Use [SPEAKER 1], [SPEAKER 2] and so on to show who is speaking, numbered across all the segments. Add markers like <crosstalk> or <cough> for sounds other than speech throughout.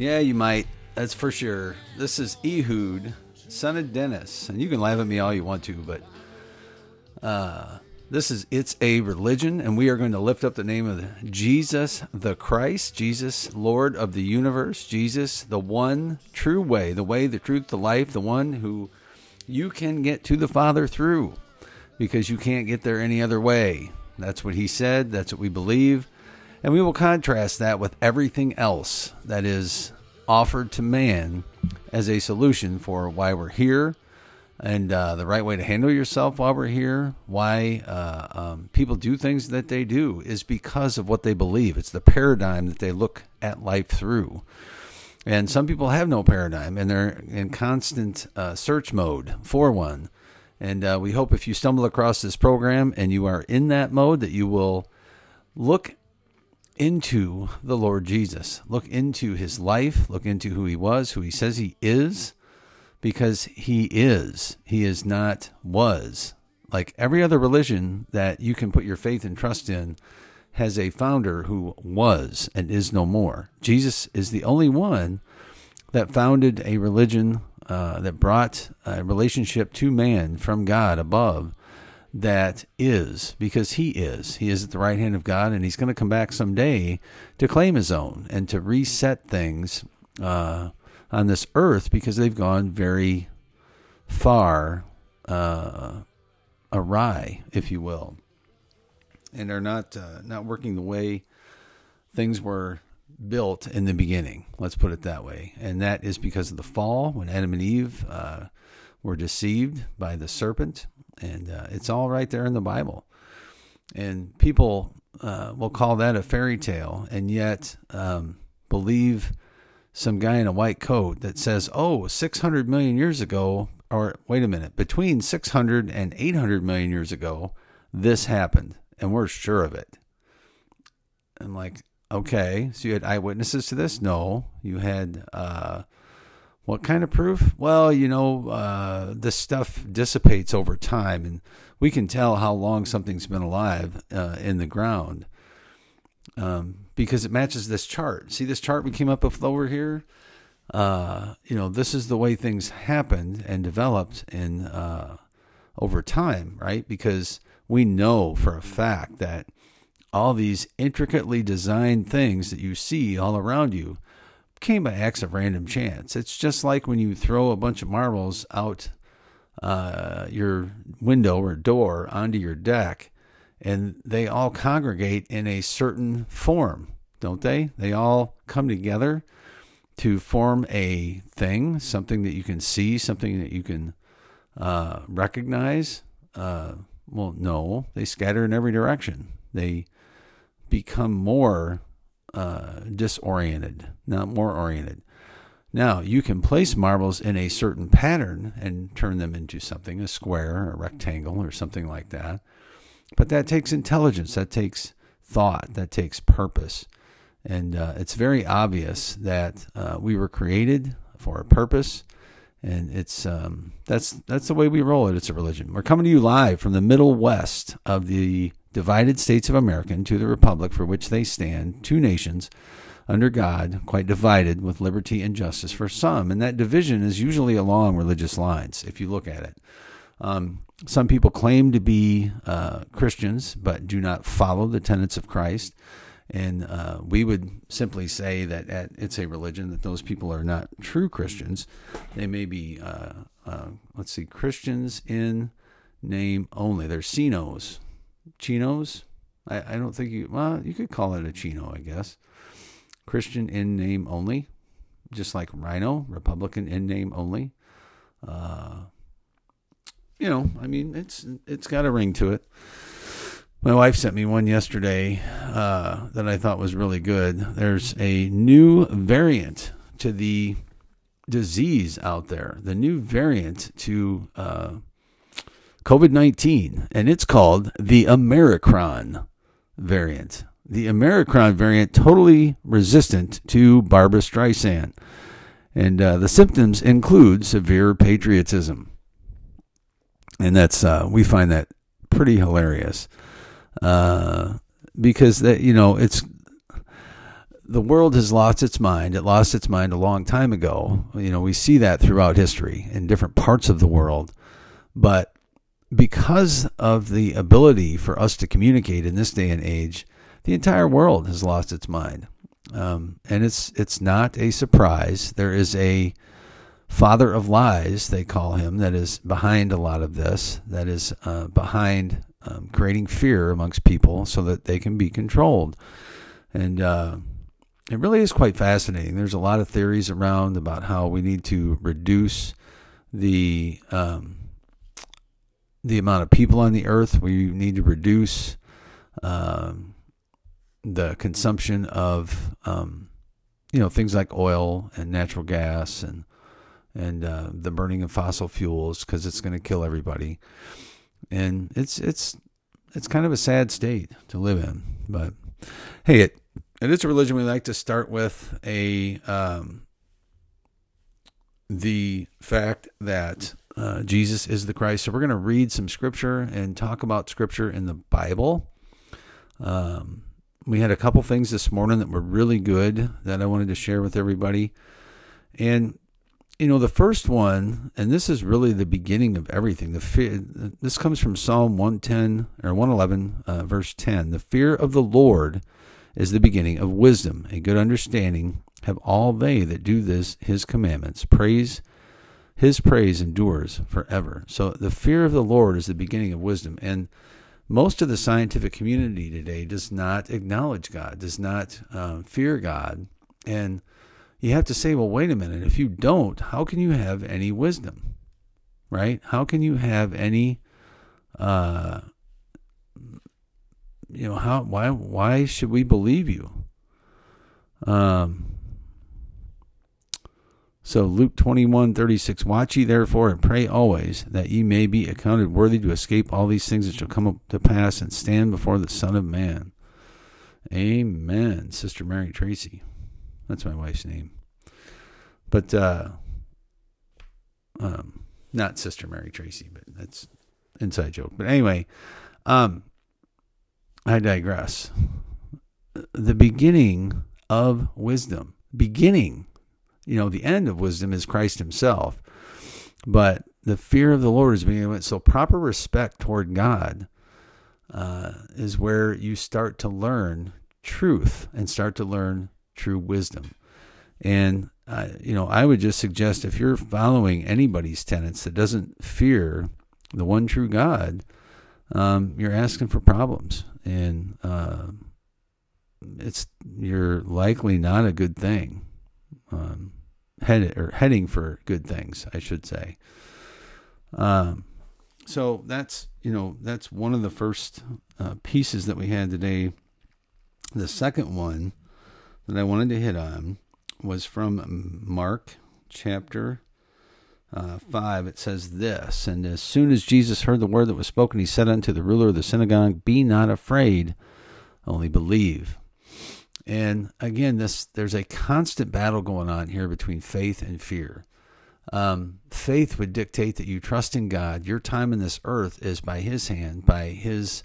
[SPEAKER 1] Yeah,
[SPEAKER 2] you might.
[SPEAKER 3] That's for sure. This is Ehud, son of Dennis, and you can laugh at me all you want to, but uh, this is it's a religion, and we are going to lift up the name of Jesus the Christ, Jesus, Lord of the universe, Jesus, the one true way, the way, the truth, the life, the one who you can get to the Father through, because you can't get there any other way. That's what he said. That's what we believe. And we will contrast that with everything else that is offered to man as a solution for why we're here and uh, the right way to handle yourself while we're here. Why uh, um, people do things that they do is because of what they believe. It's the paradigm that they look at life through. And some people have no paradigm and they're in constant uh, search mode for one. And uh, we hope if you stumble across this program and you are in that mode, that you will look into the Lord Jesus. Look into his life. Look into who he was, who he says he is, because he is. He is not was. Like every other religion that you can put your faith and trust in has a founder who was and is no more. Jesus is the only one that founded a religion uh, that brought a relationship to man from God above that is because he is. He is at the right hand of God, and he's going to come back someday to claim his own and to reset things uh, on this earth because they've gone very far uh, awry, if you will, and are not uh, not working the way things were built in the beginning. Let's put it that way, and that is because of the fall when Adam and Eve uh, were deceived by the serpent and uh, it's all right there in the Bible. And people uh, will call that a fairy tale, and yet um, believe some guy in a white coat that says, "Oh, 600 million years ago," or wait a minute, between 600 and 800 million years ago, this happened, and we're sure of it. I'm like, okay, so you had eyewitnesses to this? No, you had. Uh, what kind of proof? Well, you know, uh, this stuff dissipates over time, and we can tell how long something's been alive uh, in the ground um, because it matches this chart. See this chart we came up with over here? Uh, you know, this is the way things happened and developed in uh, over time, right? Because we know for a fact that all these intricately designed things that you see all around you came by acts of random chance. It's just like when you throw a bunch of marbles out uh, your window or door onto your deck, and they all congregate in a certain form, don't they? They all come together to form a thing, something that you can see, something that you can uh, recognize. Uh, well, no, they scatter in every direction. They become more uh, disoriented, not more oriented. Now, you can place marbles in a certain pattern and turn them into something, a square, a rectangle, or something like that. But that takes intelligence, that takes thought, that takes purpose. And uh, it's very obvious that uh, we were created for a purpose. And it's um, that's that's the way we roll it. It's a religion. We're coming to you live from the Middle West of the divided states of America to the republic for which they stand, two nations under God, quite divided with liberty and justice for some. And that division is usually along religious lines, if you look at it. Um, some people claim to be uh, Christians, but do not follow the tenets of Christ. And uh, we would simply say that at, it's a religion that those people are not true Christians. They may be, uh, uh let's see, Christians in name only. They're Cinos, chinos. I, I don't think you well you could call it a chino, I guess. Christian in name only, just like Rhino, Republican in name only. Uh, you know, I mean, it's it's got a ring to it. My wife sent me one yesterday uh, that I thought was really good. There's a new variant to the disease out there. The new variant to uh, COVID 19, and it's called the Americron variant. The Americron variant, totally resistant to Barbra Streisand. And uh, the symptoms include severe patriotism. And that's, uh, we find that pretty hilarious. Uh, because that, you know, it's, the world has lost its mind. It lost its mind a long time ago. You know, we see that throughout history in different parts of the world. But because of the ability for us to communicate in this day and age, the entire world has lost its mind. Um, and it's it's not a surprise. There is a father of lies, they call him, that is behind a lot of this. That is uh, behind um, creating fear amongst people so that they can be controlled. And uh, it really is quite fascinating. There's a lot of theories around about how we need to reduce the um, the amount of people on the earth. We need to reduce um, the consumption of um, you know things like oil and natural gas and and uh, the burning of fossil fuels because it's going to kill everybody. And it's it's it's kind of a sad state to live in. But hey, it it is a religion we like to start with a um, the fact that uh, Jesus is the Christ. So we're going to read some scripture and talk about scripture in the Bible. Um, we had a couple things this morning that were really good that I wanted to share with everybody. And you know, the first one, and this is really the beginning of everything. The fear, this comes from Psalm 110 or 111, uh, verse 10. The fear of the Lord is the beginning of wisdom. A good understanding have all they that do this his commandments. Praise his praise endures forever. So the fear of the Lord is the beginning of wisdom. And most of the scientific community today does not acknowledge God, does not um, fear God. And you have to say, well, wait a minute. If you don't, how can you have any wisdom? Right? How can you have any, uh, you know, how, why, why should we believe you? Um, so Luke 21, 36, Watch ye therefore and pray always, that ye may be accounted worthy to escape all these things that shall come to pass and stand before the Son of Man. Amen. Sister Mary Tracy. That's my wife's name. But uh um not Sister Mary Tracy, but that's inside joke. But anyway, um I digress. The beginning of wisdom. Beginning you know, the end of wisdom is Christ himself. But the fear of the Lord is being so proper respect toward God uh, is where you start to learn truth and start to learn true wisdom. And uh, you know, I would just suggest if you're following anybody's tenets that doesn't fear the one true God, um, you're asking for problems, and uh, it's you're likely not a good thing um, head or heading for good things, I should say. Um, so that's you know that's one of the first uh, pieces that we had today. The second one that I wanted to hit on was from Mark chapter uh, 5. It says this And as soon as Jesus heard the word that was spoken, he said unto the ruler of the synagogue, Be not afraid, only believe. And again, this there's a constant battle going on here between faith and fear. Um, faith would dictate that you trust in God. Your time in this earth is by His hand, by His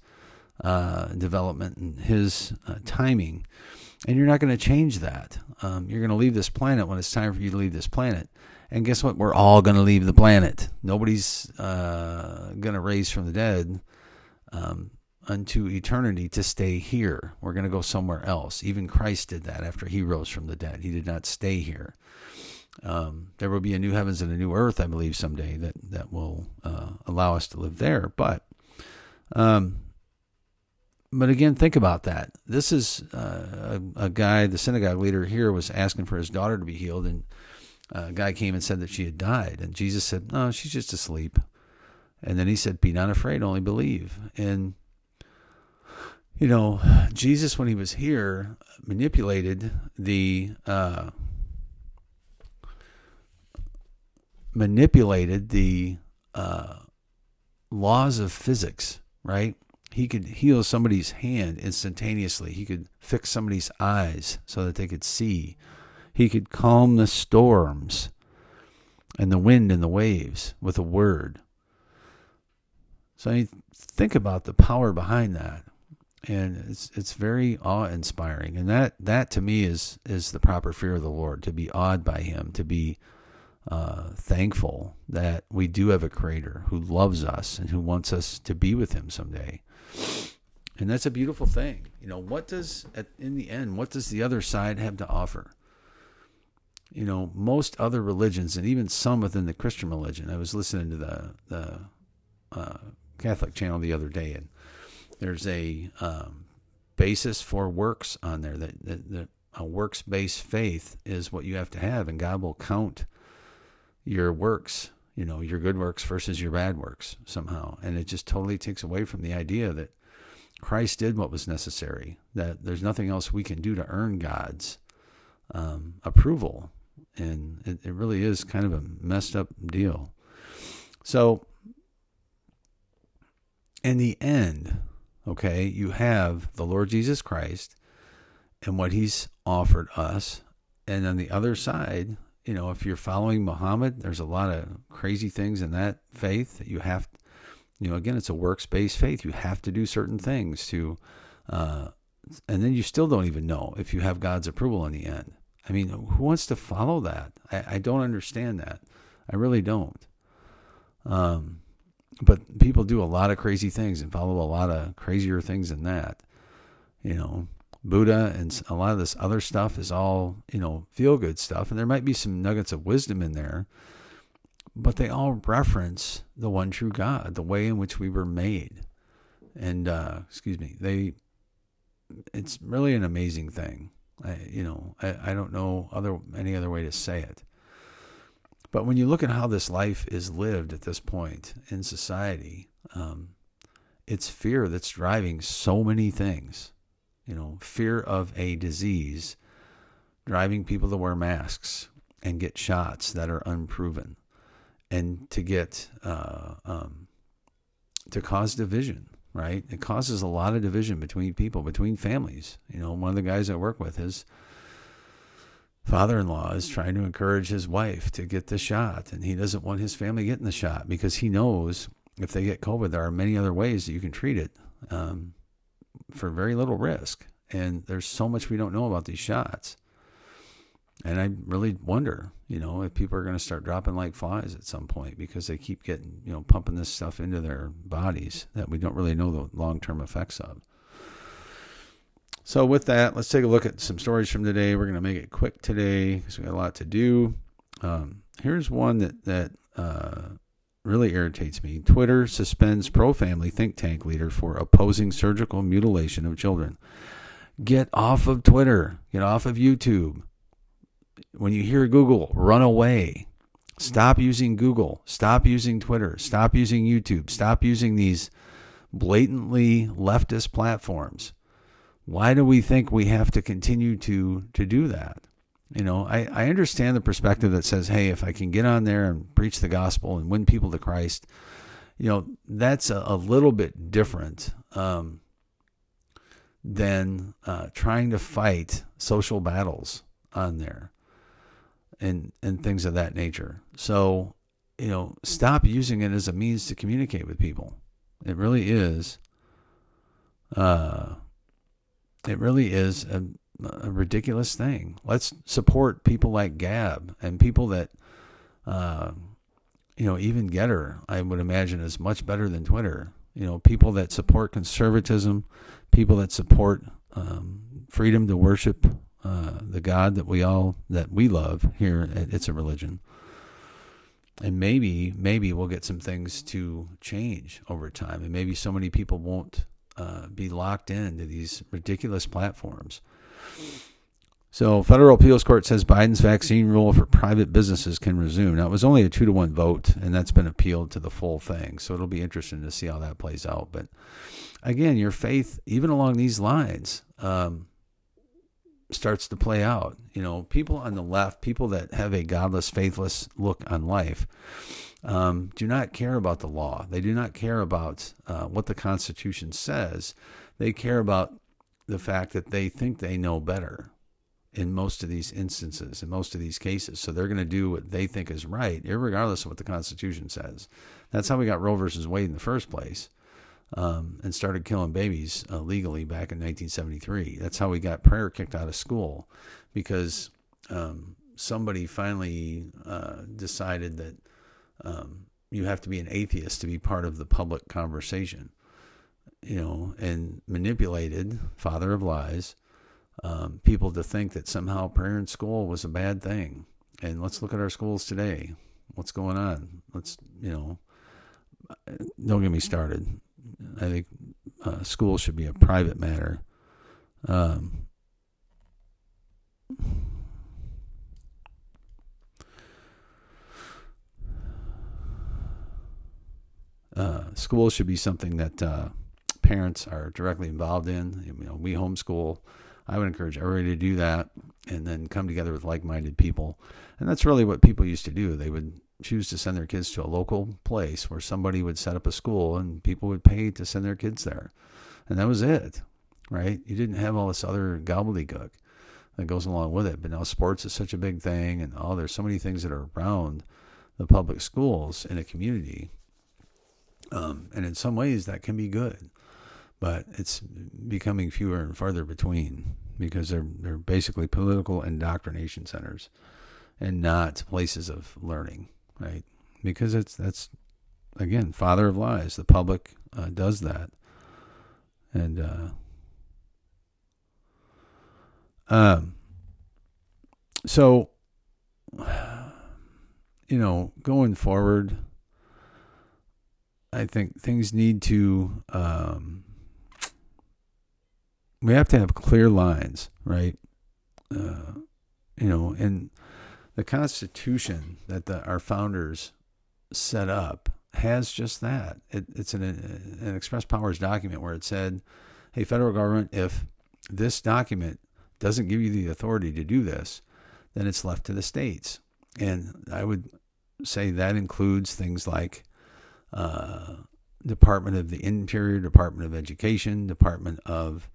[SPEAKER 3] uh, development and His uh, timing, and you're not going to change that. Um, you're going to leave this planet when it's time for you to leave this planet. And guess what? We're all going to leave the planet. Nobody's uh, going to raise from the dead. Um, unto eternity to stay here. We're going to go somewhere else. Even Christ did that after he rose from the dead. He did not stay here. Um, there will be a new heavens and a new earth, I believe, someday that that will uh, allow us to live there. But, um, but again, think about that. This is uh, a, a, guy. The synagogue leader here was asking for his daughter to be healed, and a guy came and said that she had died, and Jesus said, "No, she's just asleep." And then he said, "Be not afraid, only believe." And you know, Jesus, when he was here, manipulated the uh, manipulated the uh, laws of physics, right? He could heal somebody's hand instantaneously. He could fix somebody's eyes so that they could see. He could calm the storms and the wind and the waves with a word. So I think about the power behind that, and it's it's very awe inspiring. And that that to me is is the proper fear of the Lord to be awed by Him, to be uh, thankful that we do have a Creator who loves us and who wants us to be with Him someday. And that's a beautiful thing. You know, what does at, in the end, what does the other side have to offer? You know, most other religions, and even some within the Christian religion. I was listening to the the uh, Catholic channel the other day, and there's a um, basis for works on there that, that, that a works based faith is what you have to have, and God will count your works, you know, your good works versus your bad works somehow. And it just totally takes away from the idea that Christ did what was necessary, that there's nothing else we can do to earn God's um, approval. And it, it really is kind of a messed up deal. So, in the end, okay, you have the Lord Jesus Christ and what he's offered us. And on the other side, you know, if you're following Muhammad, there's a lot of crazy things in that faith that you have, you know, again, it's a works based faith. You have to do certain things to, uh, and then you still don't even know if you have God's approval in the end. I mean, who wants to follow that? I, I don't understand that. I really don't. Um, but people do a lot of crazy things and follow a lot of crazier things than that. You know, Buddha and a lot of this other stuff is all, you know, feel good stuff. And there might be some nuggets of wisdom in there, but they all reference the one true God, the way in which we were made. And, uh, excuse me, they, it's really an amazing thing. I, you know, I, I don't know other, any other way to say it. But when you look at how this life is lived at this point in society, um, it's fear that's driving so many things. You know, fear of a disease driving people to wear masks and get shots that are unproven and to get uh, um, to cause division right? It causes a lot of division between people between families. You know one of the guys i work with his father-in-law is trying to encourage his wife to get the shot and he doesn't want his family getting the shot because he knows if they get covid there are many other ways that you can treat it um, for very little risk. And there's so much we don't know about these shots. And I really wonder, you know, if people are going to start dropping like flies at some point because they keep getting, you know, pumping this stuff into their bodies that we don't really know the long term effects of. So, with that, let's take a look at some stories from today. We're going to make it quick today because we got a lot to do. Um, here's one that that uh, really irritates me. Twitter suspends pro family think tank leader for opposing surgical mutilation of children. Get off of Twitter. Get off of YouTube. When you hear Google, run away. Stop using Google. Stop using Twitter. Stop using YouTube. Stop using these blatantly leftist platforms. Why do we think we have to continue to to do that? You know, I, I understand the perspective that says, hey, if I can get on there and preach the gospel and win people to Christ, you know, that's a, a little bit different um, than uh, trying to fight social battles on there and and things of that nature. So, you know, stop using it as a means to communicate with people. It really is. Uh, it really is a, a ridiculous thing. Let's support people like Gab and people that, uh, you know, even Gettr, I would imagine, is much better than Twitter. You know, people that support conservatism, people that support um, freedom to worship uh, the God that we all that we love here It's a Religion. And maybe, maybe we'll get some things to change over time, and maybe so many people won't uh, be locked into these ridiculous platforms. So, federal appeals court says Biden's vaccine rule for private businesses can resume. Now, it was only a two to one vote, and that's been appealed to the full thing. So, it'll be interesting to see how that plays out. But again, your faith, even along these lines, um, starts to play out. You know, people on the left, people that have a godless, faithless look on life, um, do not care about the law. They do not care about uh, what the Constitution says. They care about the fact that they think they know better in most of these instances, in most of these cases. So they're going to do what they think is right, regardless of what the Constitution says. That's how we got Roe versus Wade in the first place. Um, and started killing babies uh, legally back in 1973. That's how we got prayer kicked out of school because um, somebody finally uh, decided that um, you have to be an atheist to be part of the public conversation, you know, and manipulated, father of lies, um, people to think that somehow prayer in school was a bad thing. And let's look at our schools today. What's going on? Let's, you know, don't get me started. I think uh, school should be a private matter. Um, uh, school should be something that uh, parents are directly involved in. You know, we homeschool. I would encourage everybody to do that and then come together with like-minded people. And that's really what people used to do. They would choose to send their kids to a local place where somebody would set up a school and people would pay to send their kids there. And that was it, right? You didn't have all this other gobbledygook that goes along with it. But now sports is such a big thing and oh, there's so many things that are around the public schools in a community. Um, and in some ways that can be good, but it's becoming fewer and farther between because they're they're basically political indoctrination centers and not places of learning, right? Because it's that's again father of lies. The public uh, does that, and uh, um, so <sighs> you know, going forward, I think things need to. Um, we have to have clear lines, right? Uh, you know, and the Constitution that the, our founders set up has just that. It, it's an, an express powers document where it said, "Hey, federal government, if this document doesn't give you the authority to do this, then it's left to the states." And I would say that includes things like uh, Department of the Interior, Department of Education, Department of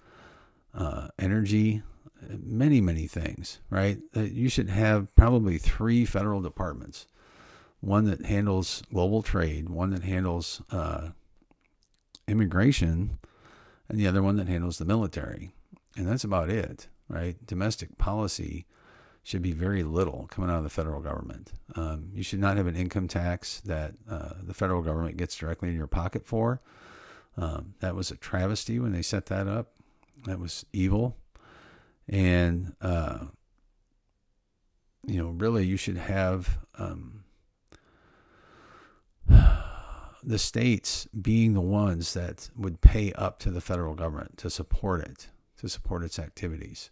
[SPEAKER 3] uh, Energy, many, many things, right? Uh, you should have probably three federal departments one that handles global trade, one that handles uh, immigration, and the other one that handles the military. And that's about it, right? Domestic policy should be very little coming out of the federal government. Um, you should not have an income tax that uh, the federal government gets directly in your pocket for. Um, that was a travesty when they set that up. That was evil and uh, you know, really, you should have um, the states being the ones that would pay up to the federal government to support it, to support its activities.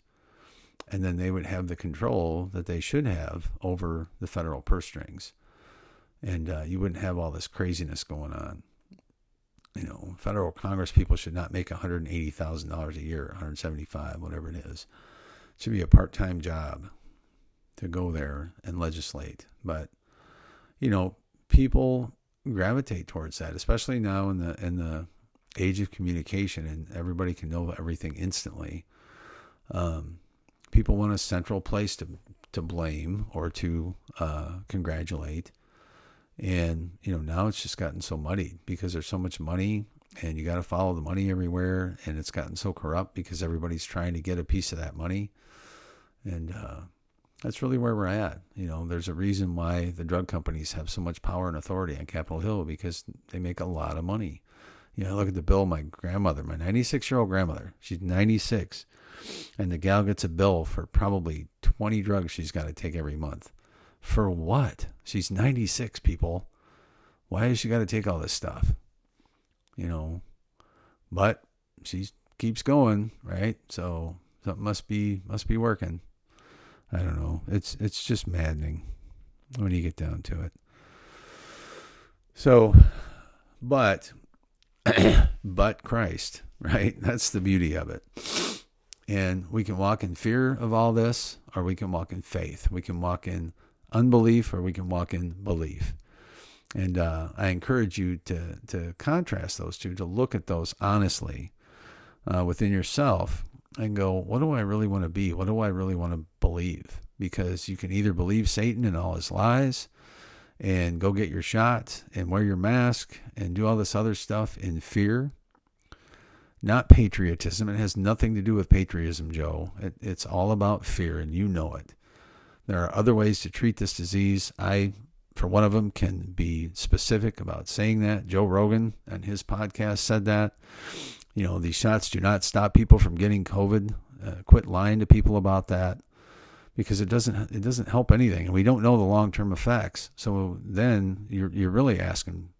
[SPEAKER 3] And then they would have the control that they should have over the federal purse strings. And uh, you wouldn't have all this craziness going on. You know, federal Congress people should not make $180,000 a year, 175, whatever it is It should be a part-time job to go there and legislate. But you know, people gravitate towards that, especially now in the in the age of communication and everybody can know everything instantly. Um, people want a central place to to blame or to uh, congratulate, and you know now it's just gotten so muddy because there's so much money and you got to follow the money everywhere, and it's gotten so corrupt because everybody's trying to get a piece of that money and uh, that's really where we're at. You know, there's a reason why the drug companies have so much power and authority on Capitol Hill because they make a lot of money. You know, look at the bill my grandmother, my 96 year old grandmother, she's 96, and the gal gets a bill for probably 20 drugs she's got to take every month. For what? She's 96, people. Why has she got to take all this stuff? You know, but she keeps going, right? So something must be must be working. I don't know. It's it's just maddening when you get down to it. So, but <clears throat> but Christ, right? That's the beauty of it. And we can walk in fear of all this, or we can walk in faith. We can walk in unbelief, or we can walk in belief. And uh, I encourage you to to contrast those two, to look at those honestly uh, within yourself, and go, what do I really want to be? What do I really want to believe? Because you can either believe Satan and all his lies, and go get your shot and wear your mask and do all this other stuff in fear. Not patriotism. It has nothing to do with patriotism, Joe. It, it's all about fear, and you know it. There are other ways to treat this disease. I for one of them can be specific about saying that. Joe Rogan on his podcast said that. You know, these shots do not stop people from getting COVID. Uh, quit lying to people about that because it doesn't it doesn't help anything, and we don't know the long term effects. So then you're you're really asking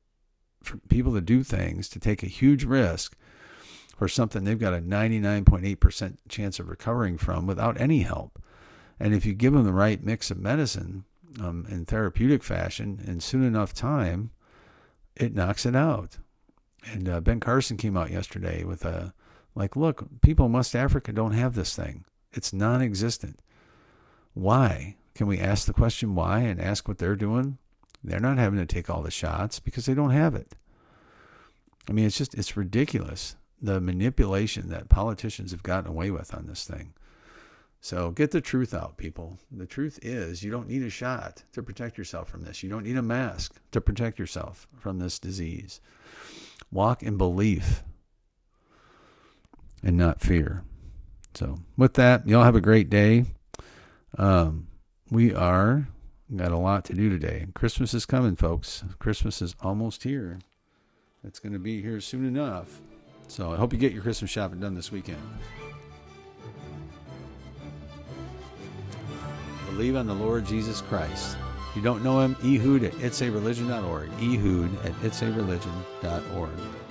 [SPEAKER 3] for people to do things to take a huge risk for something they've got a 99.8% chance of recovering from without any help. And if you give them the right mix of medicine, um, in therapeutic fashion in soon enough time, it knocks it out. And uh, Ben Carson came out yesterday with a like, look, people in West Africa don't have this thing. It's non-existent. Why? Can we ask the question why and ask what they're doing? They're not having to take all the shots because they don't have it. I mean, it's just it's ridiculous the manipulation that politicians have gotten away with on this thing. So get the truth out, people. The truth is you don't need a shot to protect yourself from this. You don't need a mask to protect yourself from this disease. Walk in belief and not fear. So with that, y'all have a great day. Um, we are got a lot to do today. Christmas is coming, folks. Christmas is almost here. It's going to be here soon enough. So I hope you get your Christmas shopping done this weekend. believe on the Lord Jesus Christ. If you don't know him, ehud at itsareligion.org. Ehud at itsareligion.org.